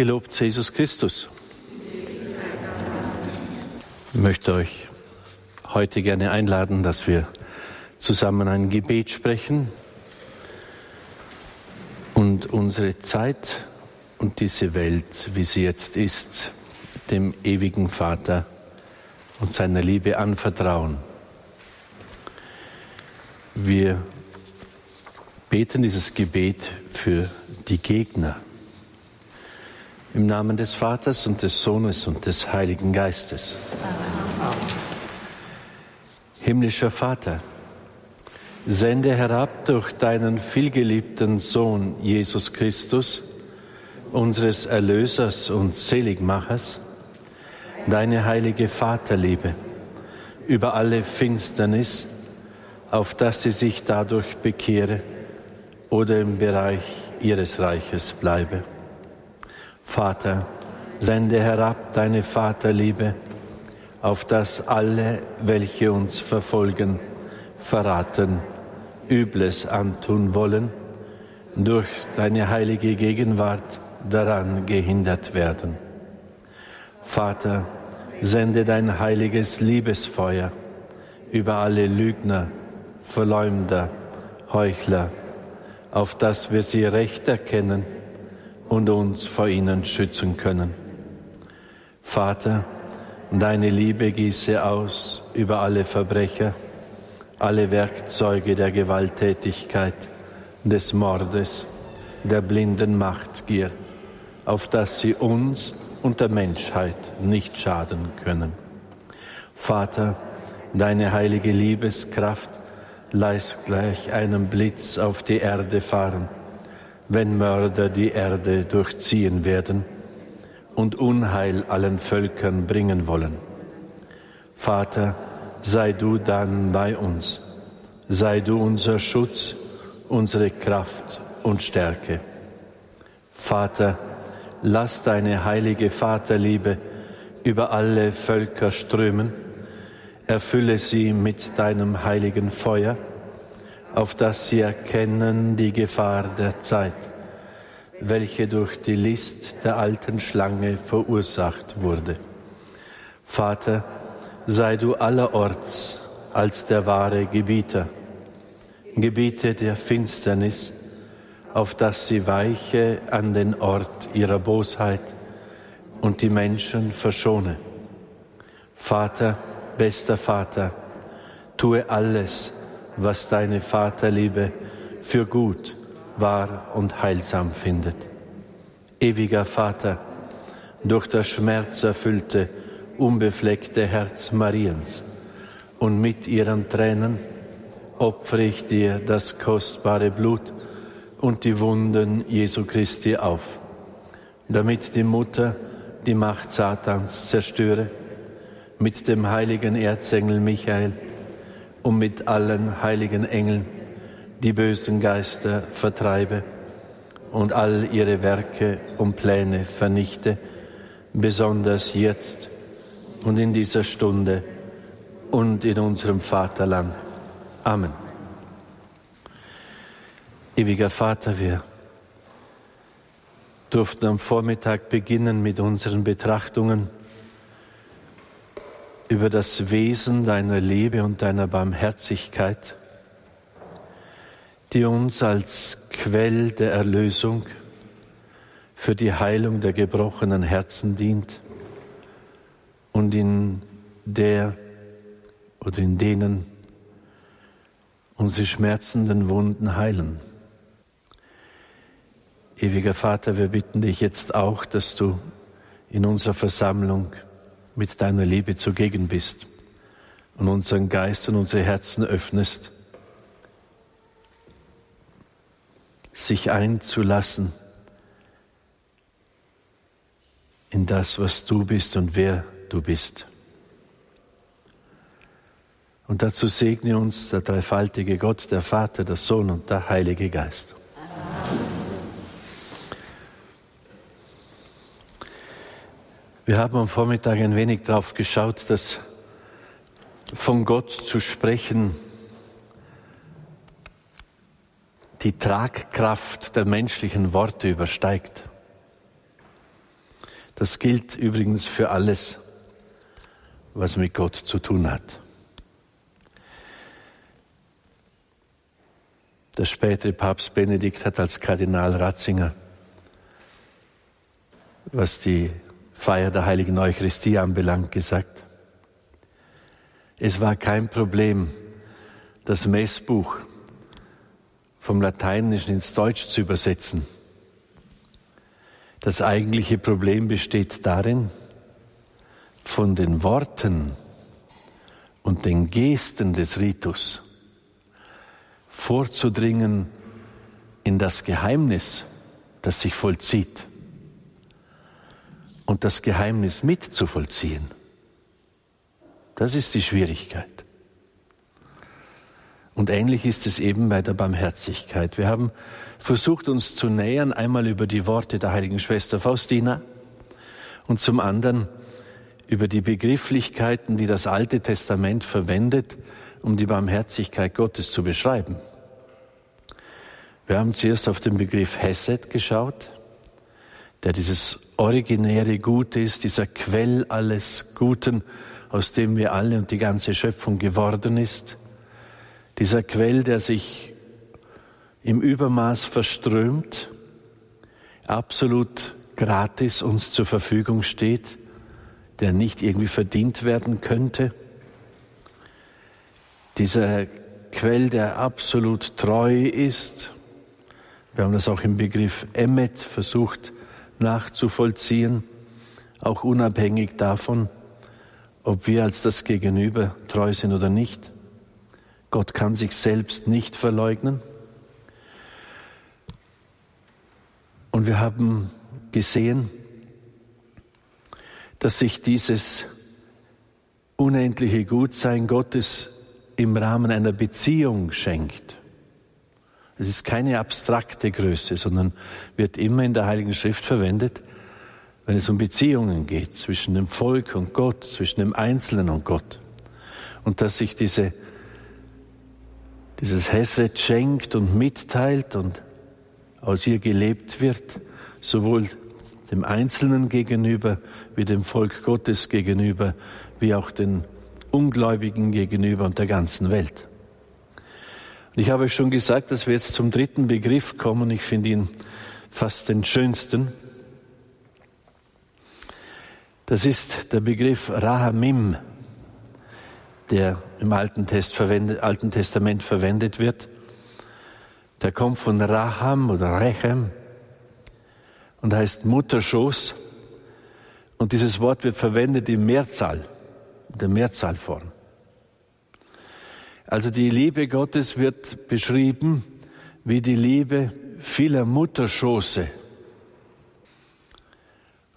Gelobt Jesus Christus. Ich möchte euch heute gerne einladen, dass wir zusammen ein Gebet sprechen und unsere Zeit und diese Welt, wie sie jetzt ist, dem ewigen Vater und seiner Liebe anvertrauen. Wir beten dieses Gebet für die Gegner. Im Namen des Vaters und des Sohnes und des Heiligen Geistes. Himmlischer Vater, sende herab durch deinen vielgeliebten Sohn Jesus Christus, unseres Erlösers und Seligmachers, deine heilige Vaterliebe über alle Finsternis, auf dass sie sich dadurch bekehre oder im Bereich ihres Reiches bleibe. Vater, sende herab deine Vaterliebe, auf dass alle, welche uns verfolgen, verraten, Übles antun wollen, durch deine heilige Gegenwart daran gehindert werden. Vater, sende dein heiliges Liebesfeuer über alle Lügner, Verleumder, Heuchler, auf dass wir sie recht erkennen und uns vor ihnen schützen können. Vater, deine Liebe gieße aus über alle Verbrecher, alle Werkzeuge der Gewalttätigkeit, des Mordes, der blinden Machtgier, auf dass sie uns und der Menschheit nicht schaden können. Vater, deine heilige Liebeskraft Lass gleich einen Blitz auf die Erde fahren, wenn Mörder die Erde durchziehen werden und Unheil allen Völkern bringen wollen. Vater, sei du dann bei uns, sei du unser Schutz, unsere Kraft und Stärke. Vater, lass deine heilige Vaterliebe über alle Völker strömen, Erfülle sie mit deinem heiligen Feuer, auf das sie erkennen die Gefahr der Zeit, welche durch die List der alten Schlange verursacht wurde. Vater, sei du allerorts als der wahre Gebieter. Gebiete der Finsternis, auf dass sie weiche an den Ort ihrer Bosheit und die Menschen verschone. Vater, bester Vater, tue alles, was deine Vaterliebe für gut, wahr und heilsam findet. Ewiger Vater, durch das schmerzerfüllte, unbefleckte Herz Mariens und mit ihren Tränen opfere ich dir das kostbare Blut und die Wunden Jesu Christi auf, damit die Mutter die Macht Satans zerstöre mit dem heiligen Erzengel Michael und mit allen heiligen Engeln die bösen Geister vertreibe und all ihre Werke und Pläne vernichte, besonders jetzt und in dieser Stunde und in unserem Vaterland. Amen. Ewiger Vater, wir durften am Vormittag beginnen mit unseren Betrachtungen über das Wesen deiner Liebe und deiner Barmherzigkeit, die uns als Quell der Erlösung für die Heilung der gebrochenen Herzen dient und in der oder in denen unsere schmerzenden Wunden heilen. Ewiger Vater, wir bitten dich jetzt auch, dass du in unserer Versammlung mit deiner Liebe zugegen bist und unseren Geist und unsere Herzen öffnest, sich einzulassen in das, was du bist und wer du bist. Und dazu segne uns der dreifaltige Gott, der Vater, der Sohn und der Heilige Geist. Wir haben am Vormittag ein wenig darauf geschaut, dass von Gott zu sprechen die Tragkraft der menschlichen Worte übersteigt. Das gilt übrigens für alles, was mit Gott zu tun hat. Der spätere Papst Benedikt hat als Kardinal Ratzinger, was die Feier der heiligen Eucharistie anbelangt, gesagt, es war kein Problem, das Messbuch vom Lateinischen ins Deutsch zu übersetzen. Das eigentliche Problem besteht darin, von den Worten und den Gesten des Ritus vorzudringen in das Geheimnis, das sich vollzieht und das Geheimnis mitzuvollziehen. Das ist die Schwierigkeit. Und ähnlich ist es eben bei der Barmherzigkeit. Wir haben versucht, uns zu nähern, einmal über die Worte der heiligen Schwester Faustina und zum anderen über die Begrifflichkeiten, die das Alte Testament verwendet, um die Barmherzigkeit Gottes zu beschreiben. Wir haben zuerst auf den Begriff Hesed geschaut, der dieses originäre Gute ist, dieser Quell alles Guten, aus dem wir alle und die ganze Schöpfung geworden ist. Dieser Quell, der sich im Übermaß verströmt, absolut gratis uns zur Verfügung steht, der nicht irgendwie verdient werden könnte. Dieser Quell, der absolut treu ist. Wir haben das auch im Begriff Emmet versucht nachzuvollziehen, auch unabhängig davon, ob wir als das Gegenüber treu sind oder nicht. Gott kann sich selbst nicht verleugnen. Und wir haben gesehen, dass sich dieses unendliche Gutsein Gottes im Rahmen einer Beziehung schenkt. Es ist keine abstrakte Größe, sondern wird immer in der Heiligen Schrift verwendet, wenn es um Beziehungen geht zwischen dem Volk und Gott, zwischen dem Einzelnen und Gott. Und dass sich diese dieses Hesed schenkt und mitteilt und aus ihr gelebt wird, sowohl dem Einzelnen gegenüber wie dem Volk Gottes gegenüber, wie auch den Ungläubigen gegenüber und der ganzen Welt. Ich habe schon gesagt, dass wir jetzt zum dritten Begriff kommen. Ich finde ihn fast den schönsten. Das ist der Begriff Rahamim der im Alten Testament verwendet wird. Der kommt von Raham oder Rechem und heißt Mutterschoß. Und dieses Wort wird verwendet in Mehrzahl, in der Mehrzahlform. Also die Liebe Gottes wird beschrieben wie die Liebe vieler Mutterschoße.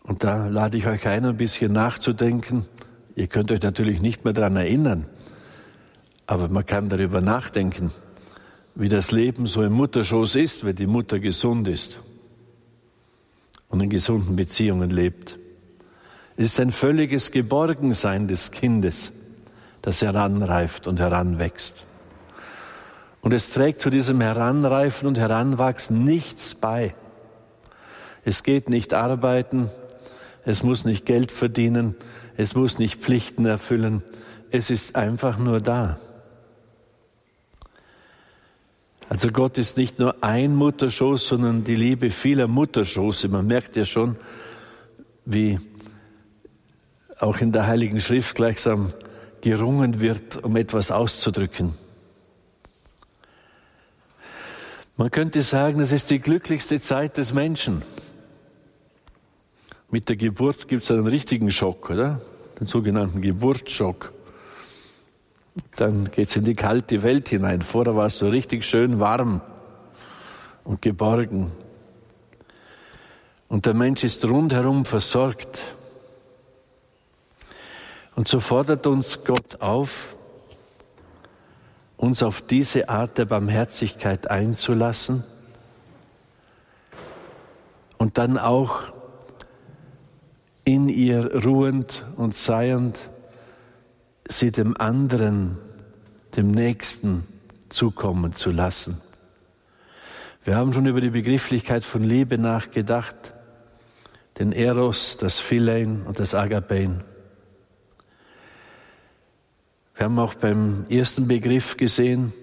Und da lade ich euch ein, ein bisschen nachzudenken, Ihr könnt euch natürlich nicht mehr daran erinnern, aber man kann darüber nachdenken, wie das Leben so im Mutterschoß ist, wenn die Mutter gesund ist und in gesunden Beziehungen lebt. Es ist ein völliges Geborgensein des Kindes, das heranreift und heranwächst. Und es trägt zu diesem Heranreifen und Heranwachsen nichts bei. Es geht nicht arbeiten, es muss nicht Geld verdienen, es muss nicht Pflichten erfüllen, es ist einfach nur da. Also Gott ist nicht nur ein Mutterschoß, sondern die Liebe vieler Mutterschoße. Man merkt ja schon, wie auch in der Heiligen Schrift gleichsam gerungen wird, um etwas auszudrücken. Man könnte sagen, es ist die glücklichste Zeit des Menschen. Mit der Geburt gibt es einen richtigen Schock, oder? Den sogenannten Geburtsschock. Dann geht es in die kalte Welt hinein. Vorher war es so richtig schön warm und geborgen. Und der Mensch ist rundherum versorgt. Und so fordert uns Gott auf, uns auf diese Art der Barmherzigkeit einzulassen und dann auch in ihr ruhend und seiend, sie dem anderen, dem Nächsten zukommen zu lassen. Wir haben schon über die Begrifflichkeit von Liebe nachgedacht. den Eros, das Philein und das Agapein. Wir haben auch beim ersten Begriff gesehen,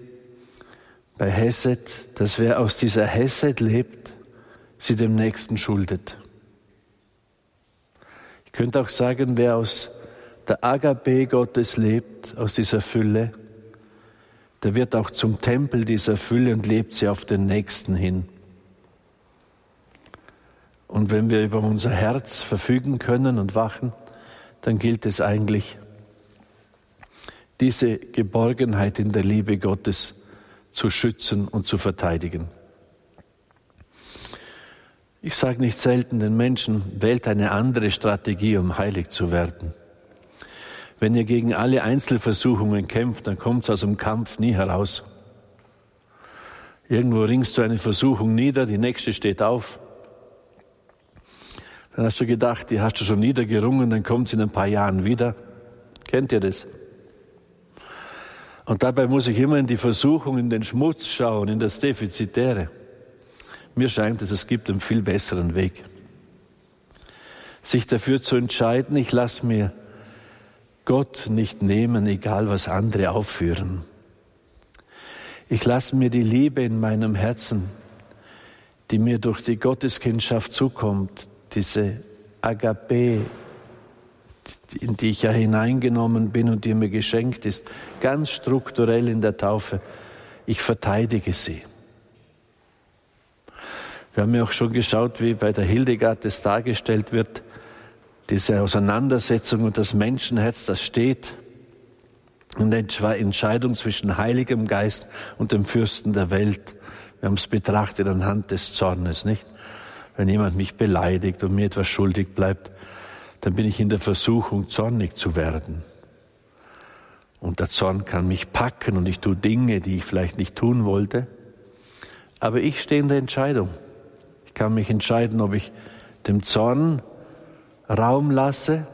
bei Hesed, dass wer aus dieser Hesed lebt, sie dem Nächsten schuldet. Ich könnte auch sagen, wer aus der Agape Gottes lebt, aus dieser Fülle, der wird auch zum Tempel dieser Fülle und lebt sie auf den Nächsten hin. Und wenn wir über unser Herz verfügen können und wachen, dann gilt es eigentlich, diese Geborgenheit in der Liebe Gottes zu schützen und zu verteidigen. Ich sage nicht selten den Menschen, wählt eine andere Strategie, um heilig zu werden. Wenn ihr gegen alle Einzelversuchungen kämpft, dann kommt es aus dem Kampf nie heraus. Irgendwo ringst du eine Versuchung nieder, die nächste steht auf. Dann hast du gedacht, die hast du schon niedergerungen, dann kommt sie in ein paar Jahren wieder. Kennt ihr das? Und dabei muss ich immer in die Versuchung, in den Schmutz schauen, in das Defizitäre. Mir scheint es, es gibt einen viel besseren Weg. Sich dafür zu entscheiden, ich lasse mir Gott nicht nehmen, egal was andere aufführen. Ich lasse mir die Liebe in meinem Herzen, die mir durch die Gotteskindschaft zukommt, diese Agape, in die ich ja hineingenommen bin und die mir geschenkt ist, ganz strukturell in der Taufe. Ich verteidige sie. Wir haben ja auch schon geschaut, wie bei der Hildegard es dargestellt wird, diese Auseinandersetzung und das Menschenherz, das steht in der Entscheidung zwischen Heiligem Geist und dem Fürsten der Welt. Wir haben es betrachtet anhand des Zornes, nicht? Wenn jemand mich beleidigt und mir etwas schuldig bleibt, dann bin ich in der Versuchung, zornig zu werden. Und der Zorn kann mich packen und ich tue Dinge, die ich vielleicht nicht tun wollte. Aber ich stehe in der Entscheidung. Ich kann mich entscheiden, ob ich dem Zorn Raum lasse,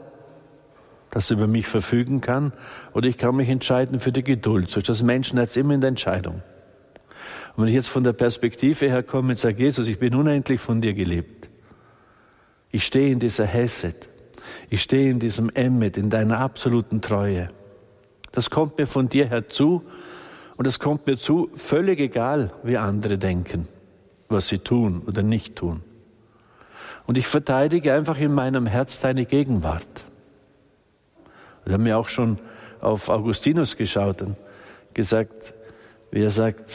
das über mich verfügen kann, oder ich kann mich entscheiden für die Geduld. So ist das Menschenherz immer in der Entscheidung. Und wenn ich jetzt von der Perspektive her komme und sage, Jesus, ich bin unendlich von dir geliebt. Ich stehe in dieser Hesed. Ich stehe in diesem Emmet, in deiner absoluten Treue. Das kommt mir von dir her zu und es kommt mir zu, völlig egal, wie andere denken, was sie tun oder nicht tun. Und ich verteidige einfach in meinem Herz deine Gegenwart. Wir haben ja auch schon auf Augustinus geschaut und gesagt, wie er sagt,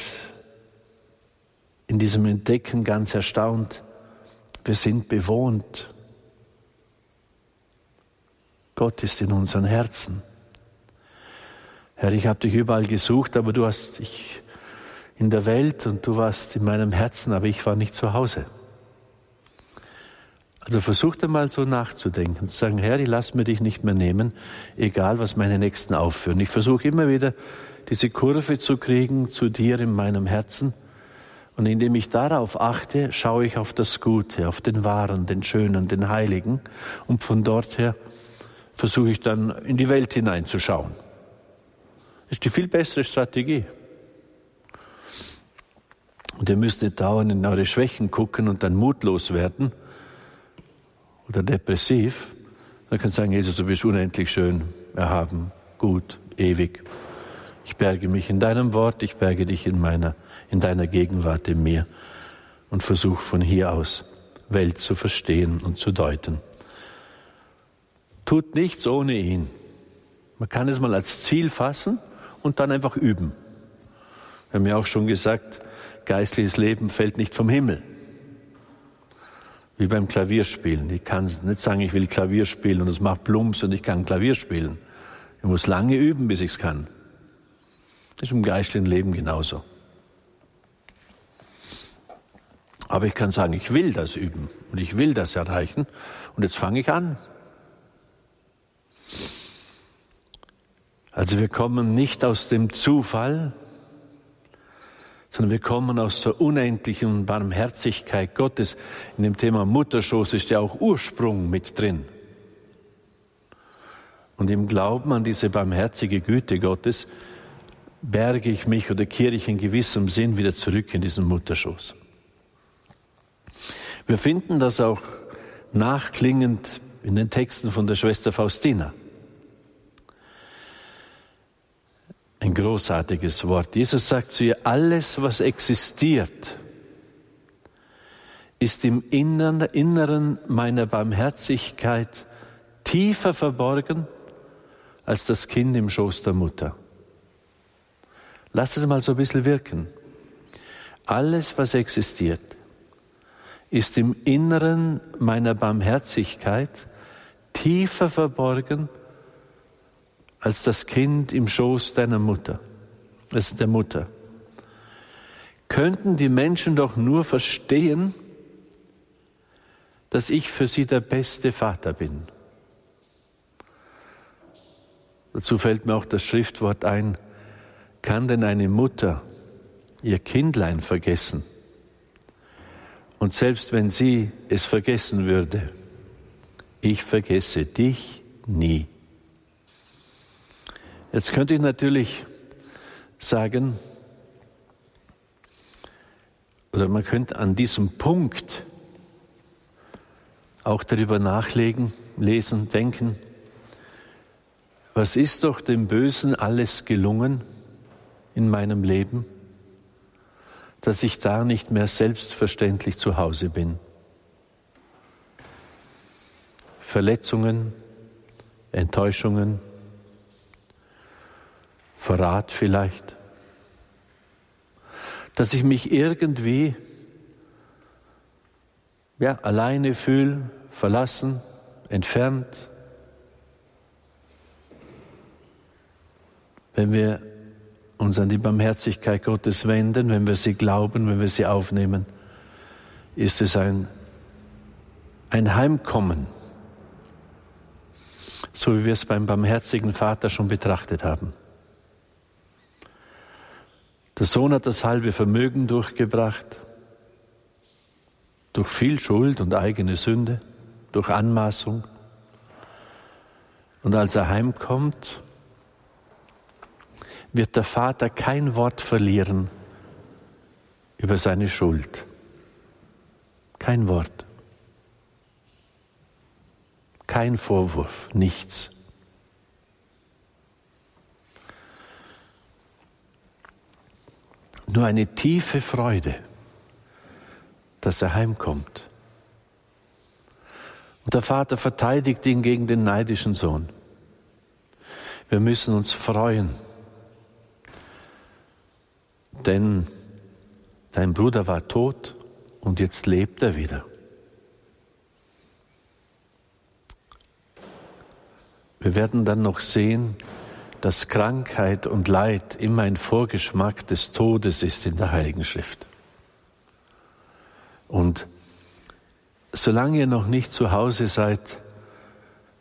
in diesem Entdecken ganz erstaunt, wir sind bewohnt. Gott ist in unseren Herzen. Herr, ich habe dich überall gesucht, aber du hast dich in der Welt und du warst in meinem Herzen, aber ich war nicht zu Hause. Also versuch einmal so nachzudenken, zu sagen, Herr, ich lass mir dich nicht mehr nehmen, egal was meine Nächsten aufführen. Ich versuche immer wieder diese Kurve zu kriegen zu dir in meinem Herzen. Und indem ich darauf achte, schaue ich auf das Gute, auf den Wahren, den Schönen, den Heiligen. Und von dort her versuche ich dann in die Welt hineinzuschauen. Das ist die viel bessere Strategie. Und ihr müsst nicht dauernd in eure Schwächen gucken und dann mutlos werden, oder depressiv, dann kann ich sagen, Jesus, du bist unendlich schön, erhaben, gut, ewig. Ich berge mich in deinem Wort, ich berge dich in meiner, in deiner Gegenwart in mir und versuche von hier aus Welt zu verstehen und zu deuten. Tut nichts ohne ihn. Man kann es mal als Ziel fassen und dann einfach üben. Wir haben ja auch schon gesagt, geistliches Leben fällt nicht vom Himmel wie beim Klavierspielen. Ich kann nicht sagen, ich will Klavier spielen und es macht Plumps und ich kann Klavier spielen. Ich muss lange üben, bis ich es kann. Das ist im geistlichen Leben genauso. Aber ich kann sagen, ich will das üben und ich will das erreichen und jetzt fange ich an. Also wir kommen nicht aus dem Zufall, sondern wir kommen aus der unendlichen Barmherzigkeit Gottes. In dem Thema Mutterschoß ist ja auch Ursprung mit drin. Und im Glauben an diese barmherzige Güte Gottes berge ich mich oder kehre ich in gewissem Sinn wieder zurück in diesen Mutterschoß. Wir finden das auch nachklingend in den Texten von der Schwester Faustina. Ein großartiges Wort. Jesus sagt zu ihr, alles, was existiert, ist im Inneren meiner Barmherzigkeit tiefer verborgen als das Kind im Schoß der Mutter. Lass es mal so ein bisschen wirken. Alles, was existiert, ist im Inneren meiner Barmherzigkeit tiefer verborgen als das Kind im Schoß deiner Mutter, das der Mutter. Könnten die Menschen doch nur verstehen, dass ich für sie der beste Vater bin. Dazu fällt mir auch das Schriftwort ein, kann denn eine Mutter ihr Kindlein vergessen? Und selbst wenn sie es vergessen würde, ich vergesse dich nie. Jetzt könnte ich natürlich sagen, oder man könnte an diesem Punkt auch darüber nachlegen, lesen, denken, was ist doch dem Bösen alles gelungen in meinem Leben? dass ich da nicht mehr selbstverständlich zu Hause bin. Verletzungen, Enttäuschungen, Verrat vielleicht, dass ich mich irgendwie ja, alleine fühle, verlassen, entfernt. Wenn wir uns an die Barmherzigkeit Gottes wenden, wenn wir sie glauben, wenn wir sie aufnehmen, ist es ein, ein Heimkommen, so wie wir es beim barmherzigen Vater schon betrachtet haben. Der Sohn hat das halbe Vermögen durchgebracht, durch viel Schuld und eigene Sünde, durch Anmaßung. Und als er heimkommt, wird der Vater kein Wort verlieren über seine Schuld. Kein Wort. Kein Vorwurf, nichts. Nur eine tiefe Freude, dass er heimkommt. Und der Vater verteidigt ihn gegen den neidischen Sohn. Wir müssen uns freuen denn dein Bruder war tot und jetzt lebt er wieder. Wir werden dann noch sehen, dass Krankheit und Leid immer ein Vorgeschmack des Todes ist in der Heiligen Schrift. Und solange ihr noch nicht zu Hause seid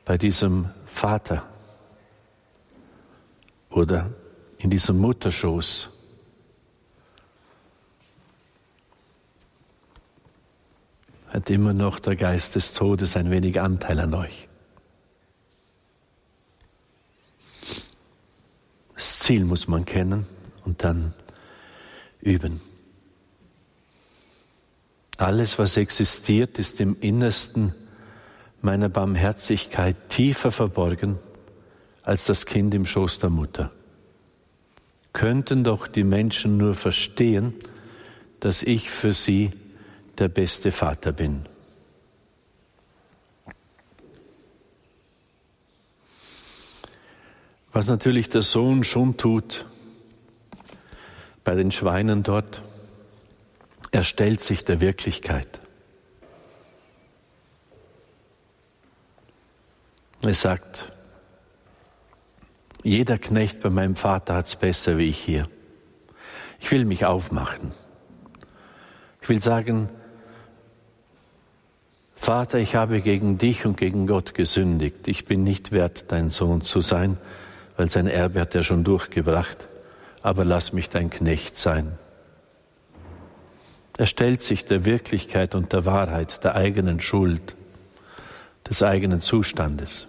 bei diesem Vater oder in diesem Mutterschoß, hat immer noch der Geist des Todes ein wenig Anteil an euch. Ziel muss man kennen und dann üben. Alles, was existiert, ist im Innersten meiner Barmherzigkeit tiefer verborgen als das Kind im Schoß der Mutter. Könnten doch die Menschen nur verstehen, dass ich für sie der beste Vater bin. Was natürlich der Sohn schon tut bei den Schweinen dort, er stellt sich der Wirklichkeit. Er sagt, jeder Knecht bei meinem Vater hat es besser wie ich hier. Ich will mich aufmachen. Ich will sagen, Vater, ich habe gegen dich und gegen Gott gesündigt. Ich bin nicht wert, dein Sohn zu sein, weil sein Erbe hat er schon durchgebracht. Aber lass mich dein Knecht sein. Er stellt sich der Wirklichkeit und der Wahrheit, der eigenen Schuld, des eigenen Zustandes.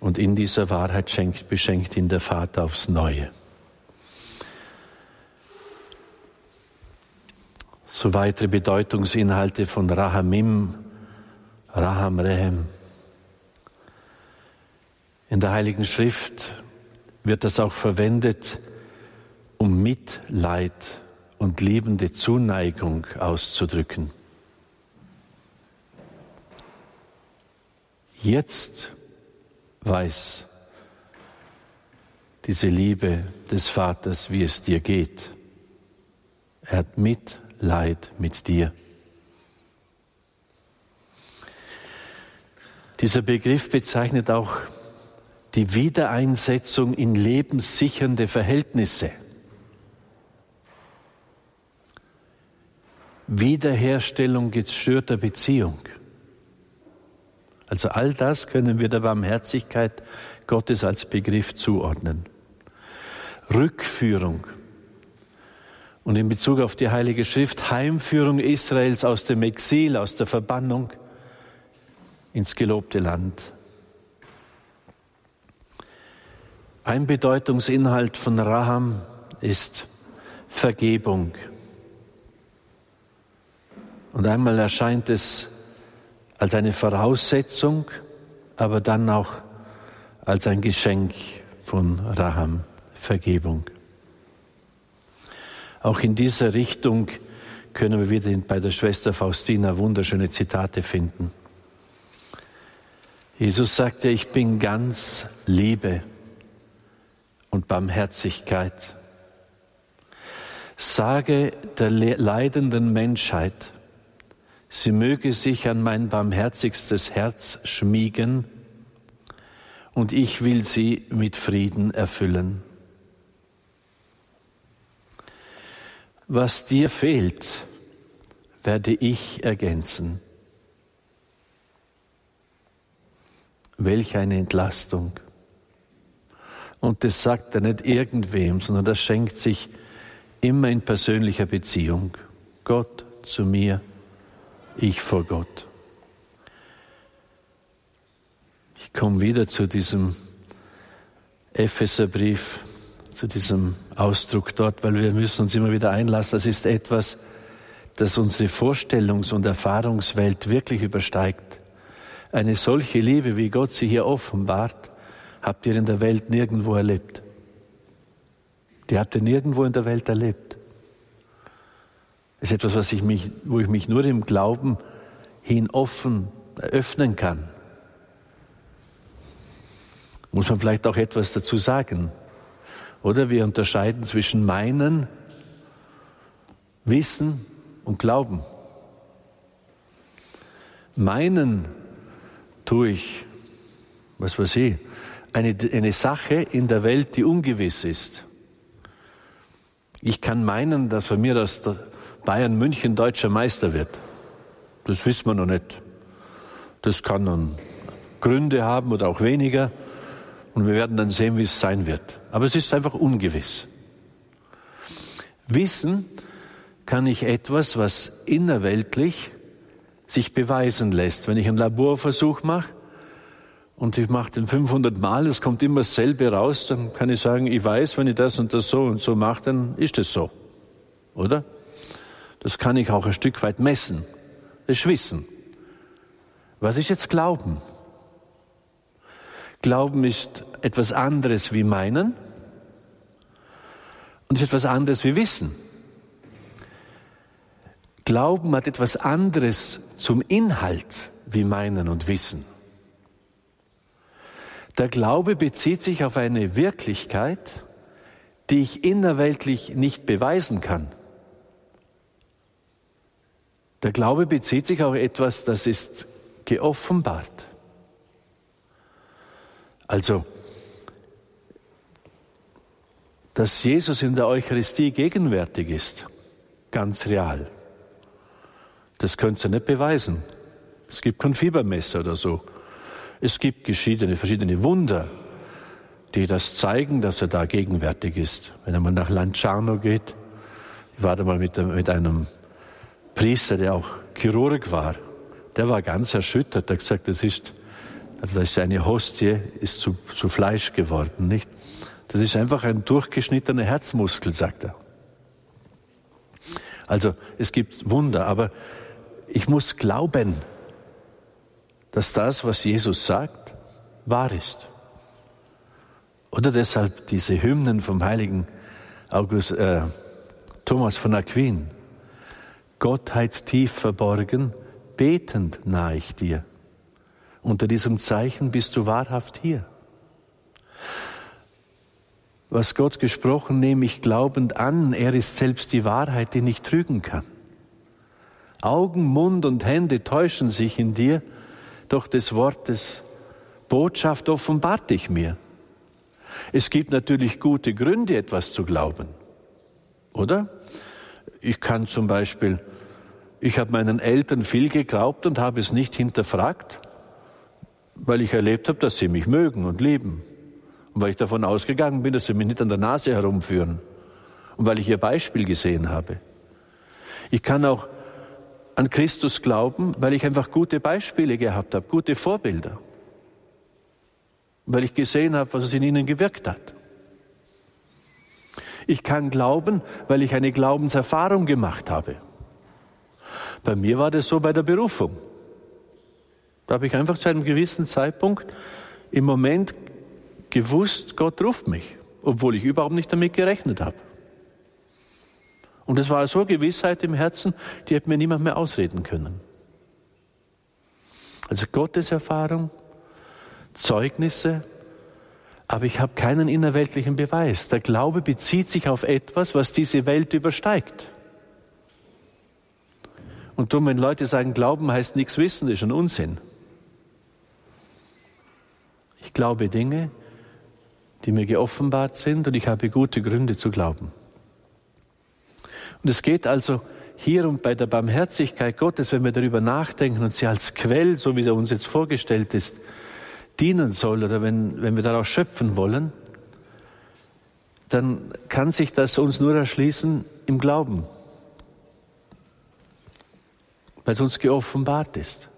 Und in dieser Wahrheit schenkt, beschenkt ihn der Vater aufs Neue. So weitere Bedeutungsinhalte von Rahamim, Raham Rehem. In der Heiligen Schrift wird das auch verwendet, um Mitleid und liebende Zuneigung auszudrücken. Jetzt weiß diese Liebe des Vaters, wie es dir geht. Er hat Mitleid mit dir. Dieser Begriff bezeichnet auch die Wiedereinsetzung in lebenssichernde Verhältnisse. Wiederherstellung gestörter Beziehung. Also all das können wir der Barmherzigkeit Gottes als Begriff zuordnen. Rückführung. Und in Bezug auf die Heilige Schrift Heimführung Israels aus dem Exil, aus der Verbannung ins gelobte Land. Ein Bedeutungsinhalt von Raham ist Vergebung. Und einmal erscheint es als eine Voraussetzung, aber dann auch als ein Geschenk von Raham, Vergebung. Auch in dieser Richtung können wir wieder bei der Schwester Faustina wunderschöne Zitate finden. Jesus sagte, ich bin ganz Liebe und Barmherzigkeit. Sage der leidenden Menschheit, sie möge sich an mein barmherzigstes Herz schmiegen, und ich will sie mit Frieden erfüllen. Was dir fehlt, werde ich ergänzen. Welch eine Entlastung. Und das sagt er nicht irgendwem, sondern das schenkt sich immer in persönlicher Beziehung. Gott zu mir, ich vor Gott. Ich komme wieder zu diesem Epheserbrief, zu diesem Ausdruck dort, weil wir müssen uns immer wieder einlassen. Das ist etwas, das unsere Vorstellungs- und Erfahrungswelt wirklich übersteigt. Eine solche Liebe, wie Gott sie hier offenbart, habt ihr in der Welt nirgendwo erlebt. Die habt ihr nirgendwo in der Welt erlebt. Das ist etwas, was ich mich, wo ich mich nur im Glauben hin offen öffnen kann. Muss man vielleicht auch etwas dazu sagen? Oder wir unterscheiden zwischen meinen, Wissen und Glauben. Meinen tue ich, was weiß ich, eine, eine Sache in der Welt, die ungewiss ist. Ich kann meinen, dass von mir aus Bayern München deutscher Meister wird. Das wissen wir noch nicht. Das kann dann Gründe haben oder auch weniger. Und wir werden dann sehen, wie es sein wird. Aber es ist einfach ungewiss. Wissen kann ich etwas, was innerweltlich sich beweisen lässt. Wenn ich einen Laborversuch mache, und ich mache den 500 Mal, es kommt immer dasselbe raus, dann kann ich sagen, ich weiß, wenn ich das und das so und so mache, dann ist es so. Oder? Das kann ich auch ein Stück weit messen. Das ist Wissen. Was ist jetzt Glauben? Glauben ist etwas anderes wie meinen und ist etwas anderes wie Wissen. Glauben hat etwas anderes zum Inhalt wie meinen und Wissen. Der Glaube bezieht sich auf eine Wirklichkeit, die ich innerweltlich nicht beweisen kann. Der Glaube bezieht sich auf etwas, das ist geoffenbart. Also, dass Jesus in der Eucharistie gegenwärtig ist, ganz real. Das könnt ihr nicht beweisen. Es gibt kein Fiebermesser oder so. Es gibt verschiedene, verschiedene Wunder, die das zeigen, dass er da gegenwärtig ist. Wenn er mal nach Lanciano geht, ich war da mal mit, mit einem Priester, der auch Chirurg war, der war ganz erschüttert, der hat gesagt, das ist, also das ist eine Hostie, ist zu, zu Fleisch geworden, nicht? Das ist einfach ein durchgeschnittener Herzmuskel, sagt er. Also es gibt Wunder, aber ich muss glauben, dass das, was Jesus sagt, wahr ist. Oder deshalb diese Hymnen vom heiligen August, äh, Thomas von Aquin. Gottheit tief verborgen, betend nahe ich dir. Unter diesem Zeichen bist du wahrhaft hier. Was Gott gesprochen, nehme ich glaubend an. Er ist selbst die Wahrheit, die nicht trügen kann. Augen, Mund und Hände täuschen sich in dir, doch des Wortes Botschaft offenbart dich mir. Es gibt natürlich gute Gründe, etwas zu glauben, oder? Ich kann zum Beispiel, ich habe meinen Eltern viel geglaubt und habe es nicht hinterfragt, weil ich erlebt habe, dass sie mich mögen und lieben. Und weil ich davon ausgegangen bin, dass sie mich nicht an der Nase herumführen. Und weil ich ihr Beispiel gesehen habe. Ich kann auch an Christus glauben, weil ich einfach gute Beispiele gehabt habe, gute Vorbilder. Weil ich gesehen habe, was es in ihnen gewirkt hat. Ich kann glauben, weil ich eine Glaubenserfahrung gemacht habe. Bei mir war das so bei der Berufung. Da habe ich einfach zu einem gewissen Zeitpunkt im Moment gewusst, Gott ruft mich, obwohl ich überhaupt nicht damit gerechnet habe. Und es war so Gewissheit im Herzen, die hätte mir niemand mehr ausreden können. Also Gottes Erfahrung, Zeugnisse, aber ich habe keinen innerweltlichen Beweis. Der Glaube bezieht sich auf etwas, was diese Welt übersteigt. Und darum, wenn Leute sagen, Glauben heißt nichts wissen, ist ein Unsinn. Ich glaube Dinge, die mir geoffenbart sind und ich habe gute Gründe zu glauben. Und es geht also hier und bei der Barmherzigkeit Gottes, wenn wir darüber nachdenken und sie als Quell, so wie sie uns jetzt vorgestellt ist, dienen soll oder wenn, wenn wir daraus schöpfen wollen, dann kann sich das uns nur erschließen im Glauben, weil es uns geoffenbart ist.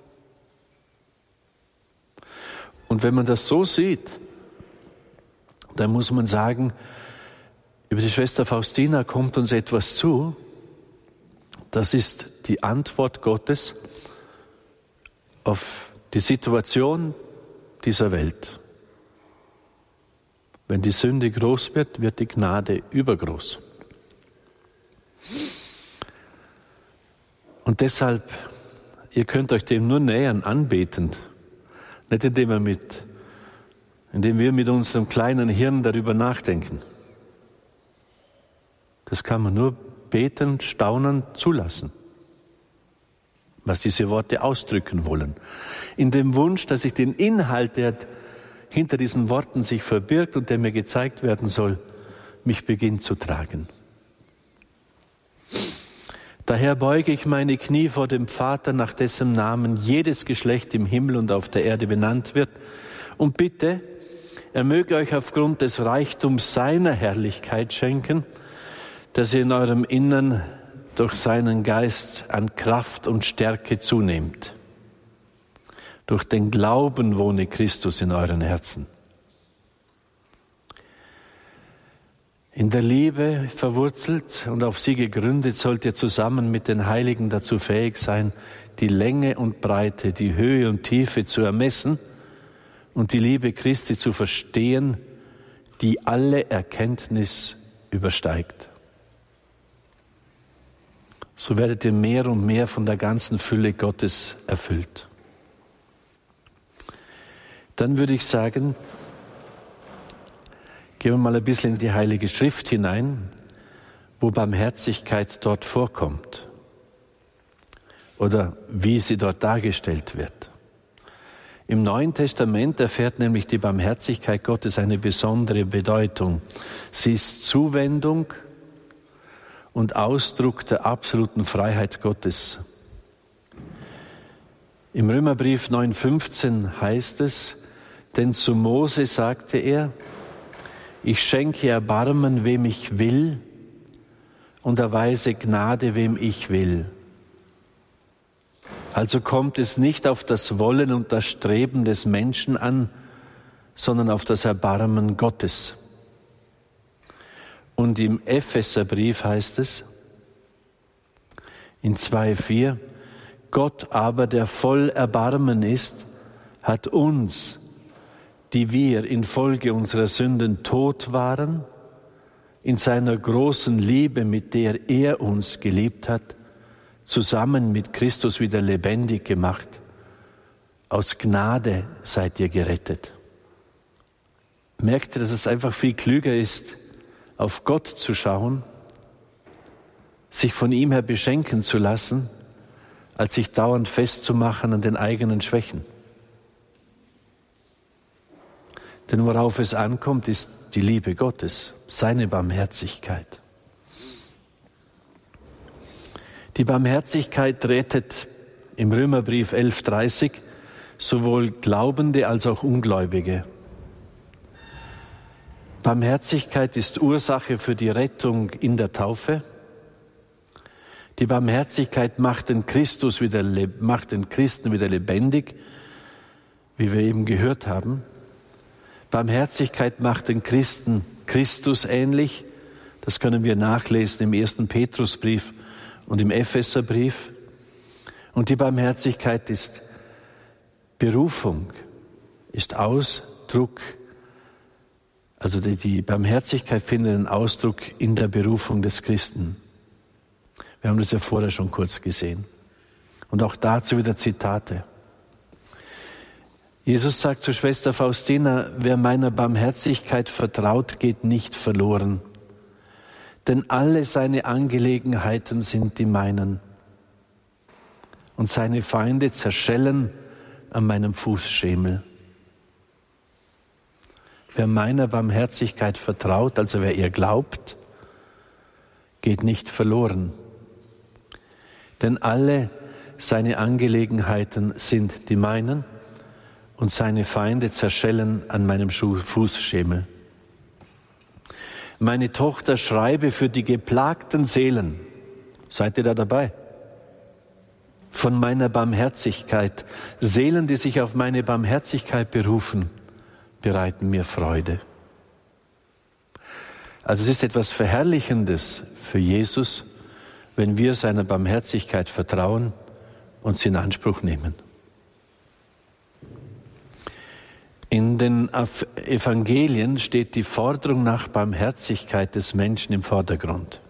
Und wenn man das so sieht, dann muss man sagen, über die Schwester Faustina kommt uns etwas zu. Das ist die Antwort Gottes auf die Situation dieser Welt. Wenn die Sünde groß wird, wird die Gnade übergroß. Und deshalb, ihr könnt euch dem nur nähern, anbetend, nicht indem wir mit indem wir mit unserem kleinen Hirn darüber nachdenken. Das kann man nur beten, staunen, zulassen, was diese Worte ausdrücken wollen. In dem Wunsch, dass ich den Inhalt, der hinter diesen Worten sich verbirgt und der mir gezeigt werden soll, mich beginnt zu tragen. Daher beuge ich meine Knie vor dem Vater, nach dessen Namen jedes Geschlecht im Himmel und auf der Erde benannt wird, und bitte, er möge euch aufgrund des Reichtums seiner Herrlichkeit schenken, dass ihr in eurem Innern durch seinen Geist an Kraft und Stärke zunehmt. Durch den Glauben wohne Christus in euren Herzen. In der Liebe verwurzelt und auf sie gegründet sollt ihr zusammen mit den Heiligen dazu fähig sein, die Länge und Breite, die Höhe und Tiefe zu ermessen und die Liebe Christi zu verstehen, die alle Erkenntnis übersteigt. So werdet ihr mehr und mehr von der ganzen Fülle Gottes erfüllt. Dann würde ich sagen, gehen wir mal ein bisschen in die Heilige Schrift hinein, wo Barmherzigkeit dort vorkommt oder wie sie dort dargestellt wird. Im Neuen Testament erfährt nämlich die Barmherzigkeit Gottes eine besondere Bedeutung. Sie ist Zuwendung und Ausdruck der absoluten Freiheit Gottes. Im Römerbrief 9.15 heißt es, denn zu Mose sagte er, ich schenke Erbarmen, wem ich will, und erweise Gnade, wem ich will. Also kommt es nicht auf das Wollen und das Streben des Menschen an, sondern auf das Erbarmen Gottes. Und im Epheserbrief heißt es, In 2,4 Gott aber, der voll Erbarmen ist, hat uns, die wir infolge unserer Sünden tot waren, in seiner großen Liebe, mit der er uns geliebt hat, zusammen mit Christus wieder lebendig gemacht. Aus Gnade seid ihr gerettet. Merkt ihr, dass es einfach viel klüger ist, auf Gott zu schauen, sich von ihm her beschenken zu lassen, als sich dauernd festzumachen an den eigenen Schwächen. Denn worauf es ankommt, ist die Liebe Gottes, seine Barmherzigkeit. Die Barmherzigkeit rettet im Römerbrief 11.30 sowohl Glaubende als auch Ungläubige. Barmherzigkeit ist Ursache für die Rettung in der Taufe. Die Barmherzigkeit macht den Christus wieder, macht den Christen wieder lebendig, wie wir eben gehört haben. Barmherzigkeit macht den Christen Christus ähnlich. Das können wir nachlesen im ersten Petrusbrief und im Epheserbrief. Und die Barmherzigkeit ist Berufung, ist Ausdruck, also die, die Barmherzigkeit findet einen Ausdruck in der Berufung des Christen. Wir haben das ja vorher schon kurz gesehen. Und auch dazu wieder Zitate. Jesus sagt zu Schwester Faustina, wer meiner Barmherzigkeit vertraut, geht nicht verloren, denn alle seine Angelegenheiten sind die meinen. Und seine Feinde zerschellen an meinem Fußschemel. Wer meiner Barmherzigkeit vertraut, also wer ihr glaubt, geht nicht verloren, denn alle seine Angelegenheiten sind die meinen und seine Feinde zerschellen an meinem Fußschemel. Meine Tochter, schreibe für die geplagten Seelen. Seid ihr da dabei? Von meiner Barmherzigkeit. Seelen, die sich auf meine Barmherzigkeit berufen, bereiten mir Freude. Also es ist etwas Verherrlichendes für Jesus, wenn wir seiner Barmherzigkeit vertrauen und sie in Anspruch nehmen. In den Evangelien steht die Forderung nach Barmherzigkeit des Menschen im Vordergrund.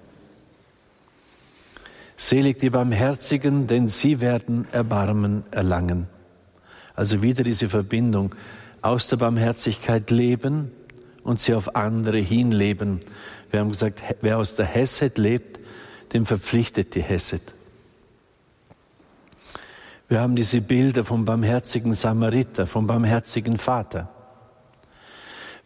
Selig die Barmherzigen, denn sie werden Erbarmen erlangen. Also wieder diese Verbindung aus der Barmherzigkeit leben und sie auf andere hinleben. Wir haben gesagt, wer aus der Hesed lebt, dem verpflichtet die Hesed. Wir haben diese Bilder vom barmherzigen Samariter, vom barmherzigen Vater.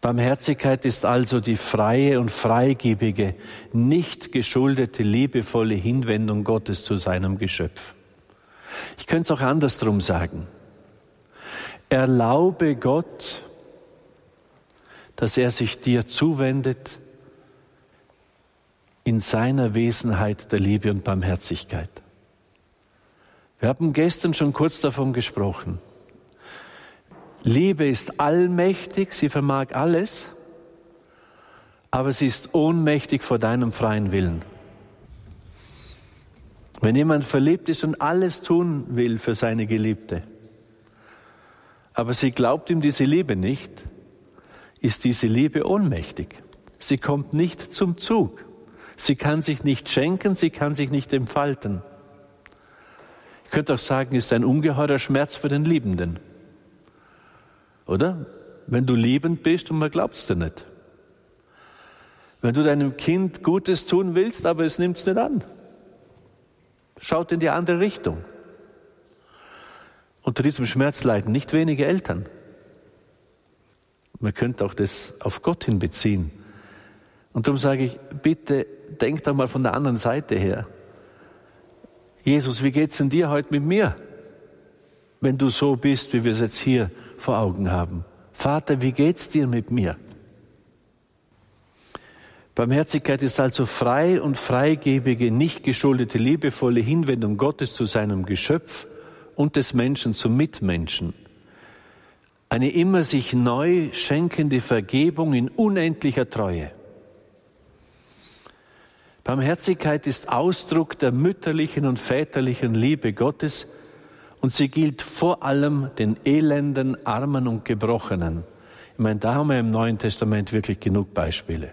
Barmherzigkeit ist also die freie und freigebige, nicht geschuldete, liebevolle Hinwendung Gottes zu seinem Geschöpf. Ich könnte es auch andersrum sagen. Erlaube Gott, dass er sich dir zuwendet in seiner Wesenheit der Liebe und Barmherzigkeit. Wir haben gestern schon kurz davon gesprochen. Liebe ist allmächtig, sie vermag alles, aber sie ist ohnmächtig vor deinem freien Willen. Wenn jemand verliebt ist und alles tun will für seine Geliebte, aber sie glaubt ihm diese Liebe nicht, ist diese Liebe ohnmächtig. Sie kommt nicht zum Zug. Sie kann sich nicht schenken, sie kann sich nicht entfalten. Ich könnte auch sagen, ist ein ungeheurer Schmerz für den Liebenden. Oder? Wenn du liebend bist und man glaubt es dir nicht. Wenn du deinem Kind Gutes tun willst, aber es nimmt es nicht an. Schaut in die andere Richtung. Unter diesem Schmerz leiden nicht wenige Eltern. Man könnte auch das auf Gott hin beziehen. Und darum sage ich, bitte denk doch mal von der anderen Seite her. Jesus, wie geht's denn dir heute mit mir? Wenn du so bist, wie wir es jetzt hier vor Augen haben. Vater, wie geht's dir mit mir? Barmherzigkeit ist also frei und freigebige, nicht geschuldete, liebevolle Hinwendung Gottes zu seinem Geschöpf und des Menschen zum Mitmenschen. Eine immer sich neu schenkende Vergebung in unendlicher Treue. Barmherzigkeit ist Ausdruck der mütterlichen und väterlichen Liebe Gottes und sie gilt vor allem den Elenden, Armen und Gebrochenen. Ich meine, da haben wir im Neuen Testament wirklich genug Beispiele.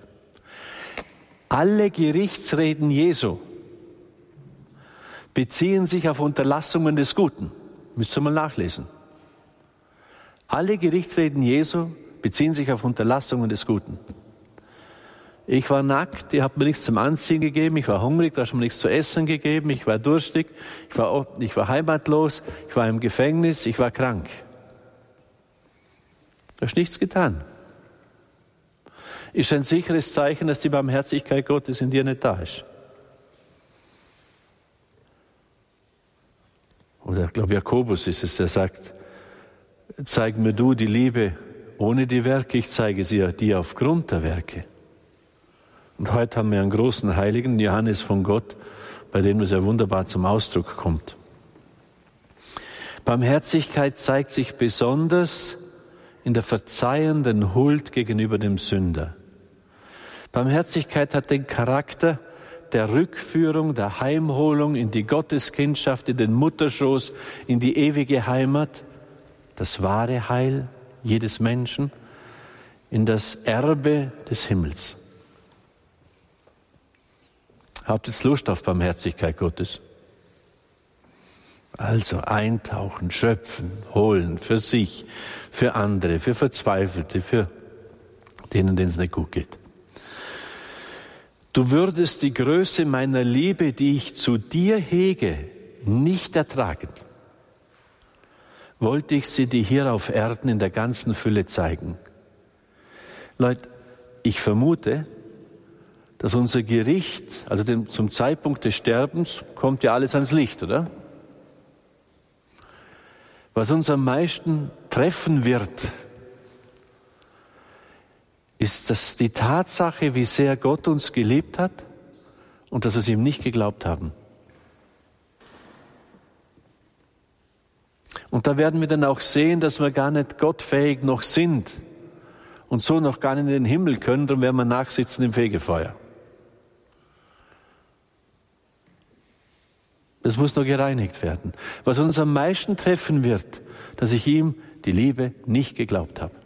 Alle Gerichtsreden Jesu beziehen sich auf Unterlassungen des Guten. Müsst ihr mal nachlesen. Alle Gerichtsreden Jesu beziehen sich auf Unterlassungen des Guten. Ich war nackt, ihr habt mir nichts zum Anziehen gegeben, ich war hungrig, du hast mir nichts zu essen gegeben, ich war durstig, ich war, ich war heimatlos, ich war im Gefängnis, ich war krank. Du hast nichts getan. Ist ein sicheres Zeichen, dass die Barmherzigkeit Gottes in dir nicht da ist. Oder ich glaube, Jakobus ist es, der sagt, zeig mir du die Liebe ohne die Werke, ich zeige sie dir aufgrund der Werke. Und heute haben wir einen großen Heiligen, Johannes von Gott, bei dem das ja wunderbar zum Ausdruck kommt. Barmherzigkeit zeigt sich besonders in der verzeihenden Huld gegenüber dem Sünder. Barmherzigkeit hat den Charakter der Rückführung, der Heimholung in die Gotteskindschaft, in den Mutterschoß, in die ewige Heimat, das wahre Heil jedes Menschen, in das Erbe des Himmels. Habt jetzt Lust auf Barmherzigkeit Gottes? Also eintauchen, schöpfen, holen für sich, für andere, für Verzweifelte, für denen, denen es nicht gut geht. Du würdest die Größe meiner Liebe, die ich zu dir hege, nicht ertragen. Wollte ich sie dir hier auf Erden in der ganzen Fülle zeigen. Leute, ich vermute, dass unser Gericht, also zum Zeitpunkt des Sterbens, kommt ja alles ans Licht, oder? Was uns am meisten treffen wird, ist das die Tatsache, wie sehr Gott uns geliebt hat und dass wir es ihm nicht geglaubt haben. Und da werden wir dann auch sehen, dass wir gar nicht gottfähig noch sind und so noch gar nicht in den Himmel können, dann werden wir nachsitzen im Fegefeuer. Das muss noch gereinigt werden. Was uns am meisten treffen wird, dass ich ihm die Liebe nicht geglaubt habe.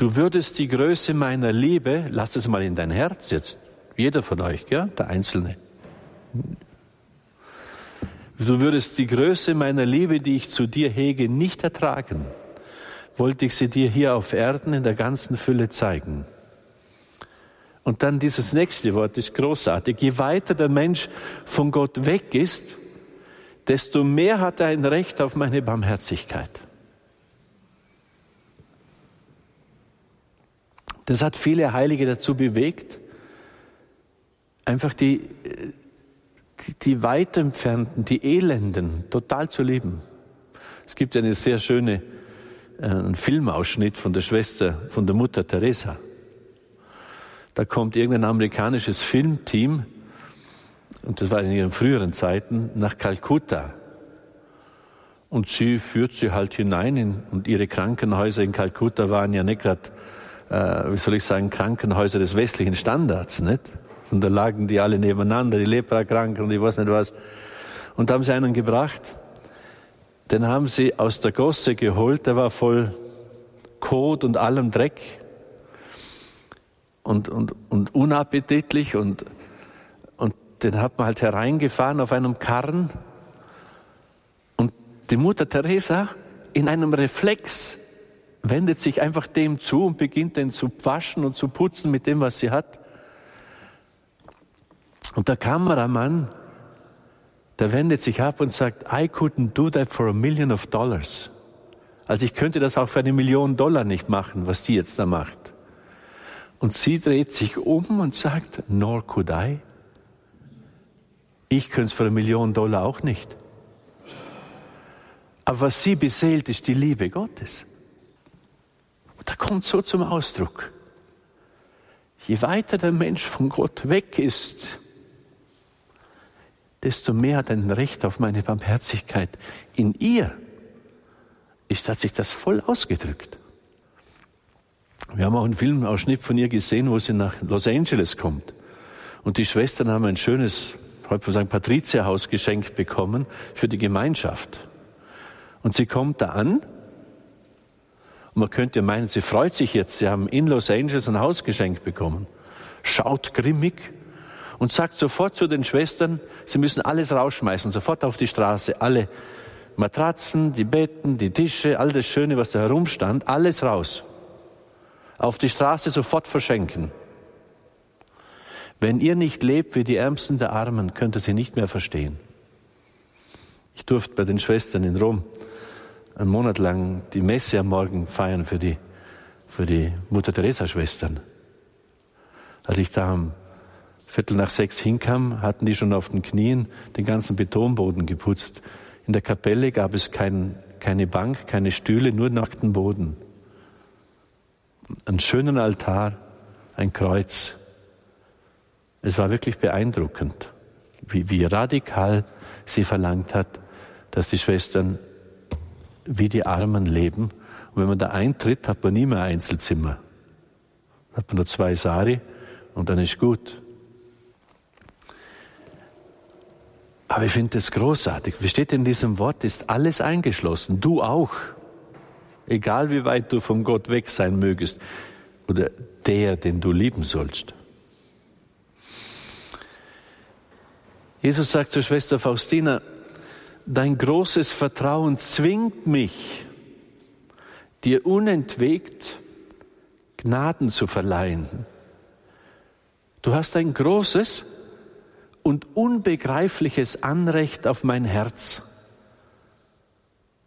Du würdest die Größe meiner Liebe, lass es mal in dein Herz jetzt, jeder von euch, ja, der Einzelne. Du würdest die Größe meiner Liebe, die ich zu dir hege, nicht ertragen, wollte ich sie dir hier auf Erden in der ganzen Fülle zeigen. Und dann dieses nächste Wort ist großartig. Je weiter der Mensch von Gott weg ist, desto mehr hat er ein Recht auf meine Barmherzigkeit. Das hat viele Heilige dazu bewegt, einfach die, die, die weit entfernten, die Elenden total zu lieben. Es gibt eine sehr schöne äh, einen Filmausschnitt von der Schwester, von der Mutter Teresa. Da kommt irgendein amerikanisches Filmteam, und das war in ihren früheren Zeiten, nach Kalkutta. Und sie führt sie halt hinein in, und ihre Krankenhäuser in Kalkutta waren ja nicht gerade äh, wie soll ich sagen, Krankenhäuser des westlichen Standards, nicht? Und da lagen die alle nebeneinander, die Leprakranken und ich weiß nicht was. Und da haben sie einen gebracht, den haben sie aus der Gosse geholt, der war voll Kot und allem Dreck und, und, und unappetitlich und, und den hat man halt hereingefahren auf einem Karren und die Mutter Teresa in einem Reflex wendet sich einfach dem zu und beginnt den zu waschen und zu putzen mit dem, was sie hat. Und der Kameramann, der wendet sich ab und sagt, I couldn't do that for a million of dollars. Also ich könnte das auch für eine Million Dollar nicht machen, was die jetzt da macht. Und sie dreht sich um und sagt, nor could I. Ich könnte es für eine Million Dollar auch nicht. Aber was sie beseelt, ist die Liebe Gottes. Da kommt so zum Ausdruck. Je weiter der Mensch von Gott weg ist, desto mehr hat er ein Recht auf meine Barmherzigkeit. In ihr ist, hat sich das voll ausgedrückt. Wir haben auch einen Filmausschnitt von ihr gesehen, wo sie nach Los Angeles kommt. Und die Schwestern haben ein schönes, heute man sagen, Patrizierhaus geschenkt bekommen für die Gemeinschaft. Und sie kommt da an und man könnte meinen, sie freut sich jetzt, sie haben in Los Angeles ein Haus geschenkt bekommen. Schaut grimmig und sagt sofort zu den Schwestern, sie müssen alles rausschmeißen, sofort auf die Straße, alle Matratzen, die Betten, die Tische, all das Schöne, was da herumstand, alles raus. Auf die Straße sofort verschenken. Wenn ihr nicht lebt wie die Ärmsten der Armen, könnt ihr sie nicht mehr verstehen. Ich durfte bei den Schwestern in Rom einen Monat lang die Messe am Morgen feiern für die, für die Mutter Teresa Schwestern. Als ich da um Viertel nach sechs hinkam, hatten die schon auf den Knien den ganzen Betonboden geputzt. In der Kapelle gab es kein, keine Bank, keine Stühle, nur nackten Boden. Einen schönen Altar, ein Kreuz. Es war wirklich beeindruckend, wie, wie radikal sie verlangt hat, dass die Schwestern wie die Armen leben. Und wenn man da eintritt, hat man nie mehr Einzelzimmer. Hat man nur zwei Sari und dann ist gut. Aber ich finde das großartig. Wie steht in diesem Wort, ist alles eingeschlossen. Du auch. Egal wie weit du von Gott weg sein mögest. Oder der, den du lieben sollst. Jesus sagt zur Schwester Faustina, dein großes Vertrauen zwingt mich, dir unentwegt Gnaden zu verleihen. Du hast ein großes und unbegreifliches Anrecht auf mein Herz,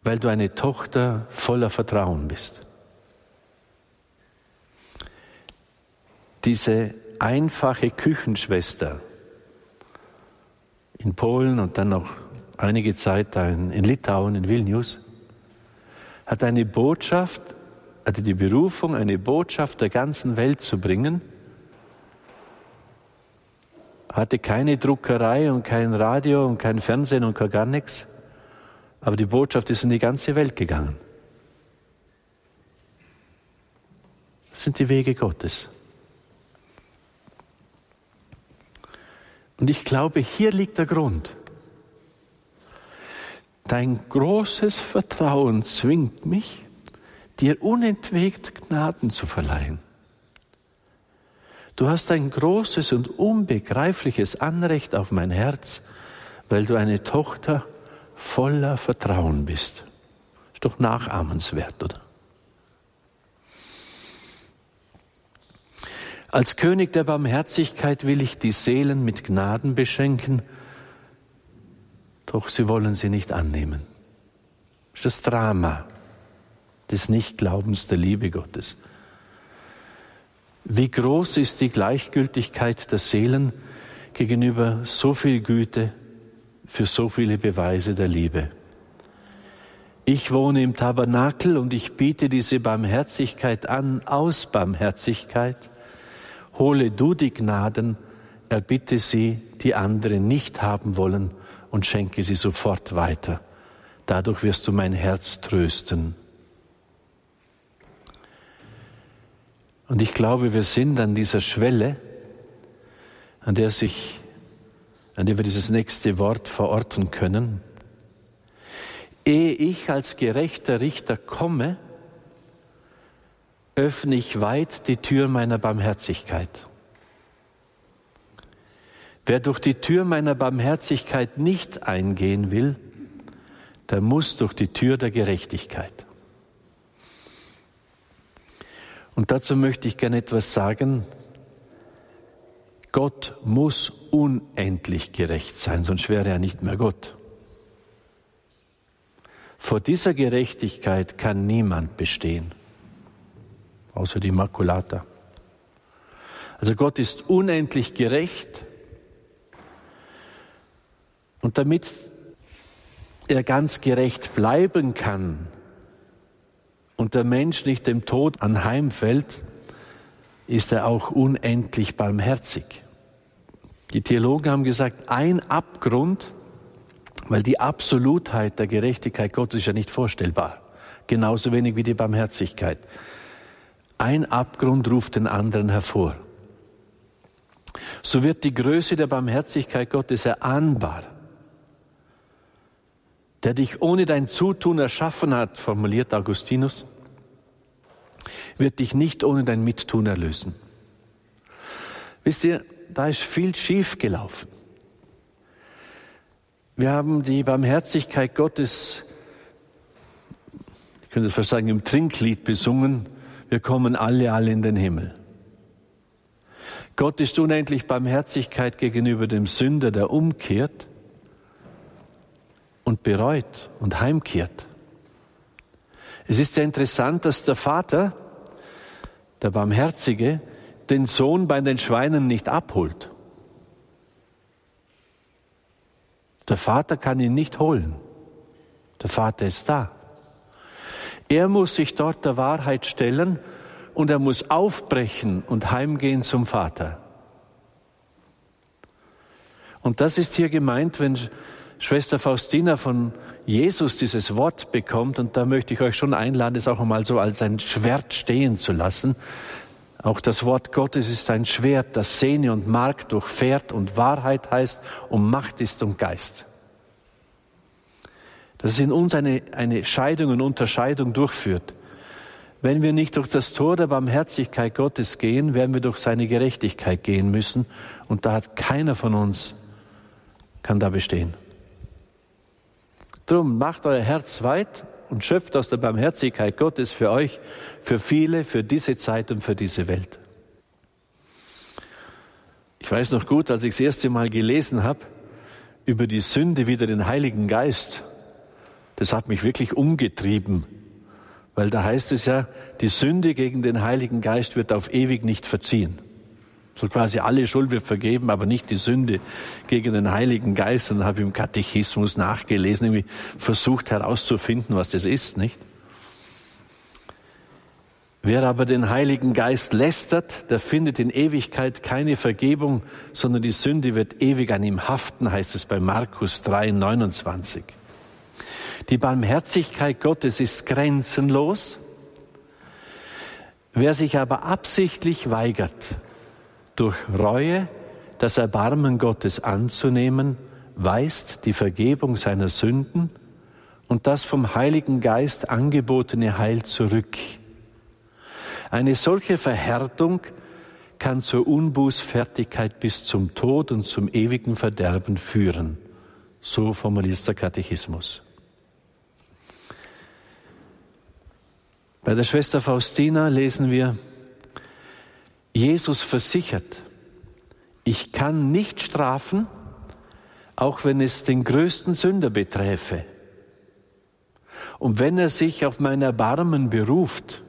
weil du eine Tochter voller Vertrauen bist. Diese einfache Küchenschwester in Polen und dann noch einige Zeit in, Litauen, in Vilnius, hat eine Botschaft, hatte die Berufung, eine Botschaft der ganzen Welt zu bringen, hatte keine Druckerei und kein Radio und kein Fernsehen und gar nichts, aber die Botschaft ist in die ganze Welt gegangen. Das sind die Wege Gottes. Und ich glaube, hier liegt der Grund. Dein großes Vertrauen zwingt mich, dir unentwegt Gnaden zu verleihen. Du hast ein großes und unbegreifliches Anrecht auf mein Herz, weil du eine Tochter voller Vertrauen bist. Ist doch nachahmenswert, oder? Als König der Barmherzigkeit will ich die Seelen mit Gnaden beschenken, doch sie wollen sie nicht annehmen. Das ist das Drama des Nichtglaubens der Liebe Gottes. Wie groß ist die Gleichgültigkeit der Seelen gegenüber so viel Güte für so viele Beweise der Liebe. Ich wohne im Tabernakel und ich biete diese Barmherzigkeit an aus Barmherzigkeit. Hole du die Gnaden, erbitte sie, die anderen nicht haben wollen, und schenke sie sofort weiter. Dadurch wirst du mein Herz trösten. Und ich glaube, wir sind an dieser Schwelle, an der sich, an der wir dieses nächste Wort verorten können. Ehe ich als gerechter Richter komme, öffne ich weit die Tür meiner Barmherzigkeit. Wer durch die Tür meiner Barmherzigkeit nicht eingehen will, der muss durch die Tür der Gerechtigkeit. Und dazu möchte ich gerne etwas sagen. Gott muss unendlich gerecht sein, sonst wäre er nicht mehr Gott. Vor dieser Gerechtigkeit kann niemand bestehen, außer die Makulata. Also Gott ist unendlich gerecht und damit er ganz gerecht bleiben kann, und der Mensch nicht dem Tod anheimfällt, ist er auch unendlich barmherzig. Die Theologen haben gesagt, ein Abgrund, weil die Absolutheit der Gerechtigkeit Gottes ist ja nicht vorstellbar, genauso wenig wie die Barmherzigkeit. Ein Abgrund ruft den anderen hervor. So wird die Größe der Barmherzigkeit Gottes erahnbar. Der dich ohne dein Zutun erschaffen hat, formuliert Augustinus, wird dich nicht ohne dein Mittun erlösen. Wisst ihr, da ist viel schief gelaufen. Wir haben die Barmherzigkeit Gottes, ich könnte es fast sagen, im Trinklied besungen. Wir kommen alle, alle in den Himmel. Gott ist unendlich Barmherzigkeit gegenüber dem Sünder, der umkehrt und bereut und heimkehrt. Es ist ja interessant, dass der Vater, der Barmherzige, den Sohn bei den Schweinen nicht abholt. Der Vater kann ihn nicht holen. Der Vater ist da. Er muss sich dort der Wahrheit stellen und er muss aufbrechen und heimgehen zum Vater. Und das ist hier gemeint, wenn Schwester Faustina von Jesus dieses Wort bekommt, und da möchte ich euch schon einladen, es auch einmal so als ein Schwert stehen zu lassen. Auch das Wort Gottes ist ein Schwert, das Sehne und Mark durchfährt und Wahrheit heißt und Macht ist und Geist. Dass es in uns eine, eine Scheidung und Unterscheidung durchführt. Wenn wir nicht durch das Tor der Barmherzigkeit Gottes gehen, werden wir durch seine Gerechtigkeit gehen müssen. Und da hat keiner von uns, kann da bestehen. Drum macht euer Herz weit und schöpft aus der Barmherzigkeit Gottes für euch, für viele, für diese Zeit und für diese Welt. Ich weiß noch gut, als ich das erste Mal gelesen habe über die Sünde wieder den Heiligen Geist, das hat mich wirklich umgetrieben. Weil da heißt es ja, die Sünde gegen den Heiligen Geist wird auf ewig nicht verziehen. So quasi alle Schuld wird vergeben, aber nicht die Sünde gegen den Heiligen Geist. Und habe im Katechismus nachgelesen, irgendwie versucht herauszufinden, was das ist, nicht? Wer aber den Heiligen Geist lästert, der findet in Ewigkeit keine Vergebung, sondern die Sünde wird ewig an ihm haften, heißt es bei Markus 3, 29. Die Barmherzigkeit Gottes ist grenzenlos. Wer sich aber absichtlich weigert, durch Reue das Erbarmen Gottes anzunehmen, weist die Vergebung seiner Sünden und das vom Heiligen Geist angebotene Heil zurück. Eine solche Verhärtung kann zur Unbußfertigkeit bis zum Tod und zum ewigen Verderben führen. So formuliert der Katechismus. Bei der Schwester Faustina lesen wir, Jesus versichert, ich kann nicht strafen, auch wenn es den größten Sünder beträfe. Und wenn er sich auf mein Erbarmen beruft,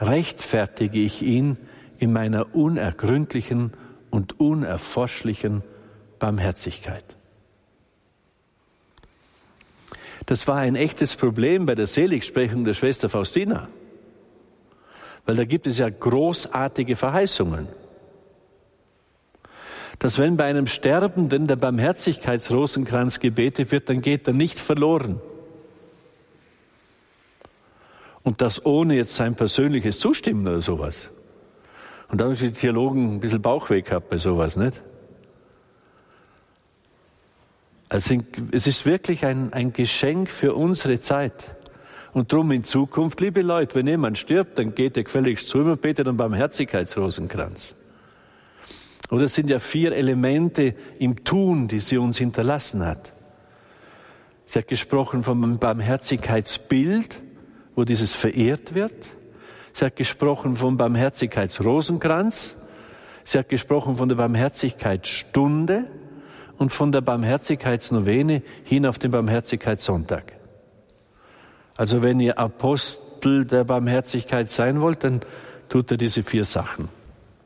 rechtfertige ich ihn in meiner unergründlichen und unerforschlichen Barmherzigkeit. Das war ein echtes Problem bei der Seligsprechung der Schwester Faustina, weil da gibt es ja großartige Verheißungen, dass wenn bei einem Sterbenden der Barmherzigkeitsrosenkranz gebetet wird, dann geht er nicht verloren. Und das ohne jetzt sein persönliches Zustimmen oder sowas. Und da haben die Theologen ein bisschen Bauchweg gehabt bei sowas, nicht? Also es ist wirklich ein, ein Geschenk für unsere Zeit. Und drum in Zukunft, liebe Leute, wenn jemand stirbt, dann geht er gefälligst zu ihm und betet dann beim Herzigkeitsrosenkranz. Oder es sind ja vier Elemente im Tun, die sie uns hinterlassen hat. Sie hat gesprochen vom Barmherzigkeitsbild, wo dieses verehrt wird. Sie hat gesprochen vom Barmherzigkeitsrosenkranz. Sie hat gesprochen von der Barmherzigkeitsstunde und von der Barmherzigkeitsnovene hin auf den Barmherzigkeitssonntag. Also wenn ihr Apostel der Barmherzigkeit sein wollt, dann tut er diese vier Sachen.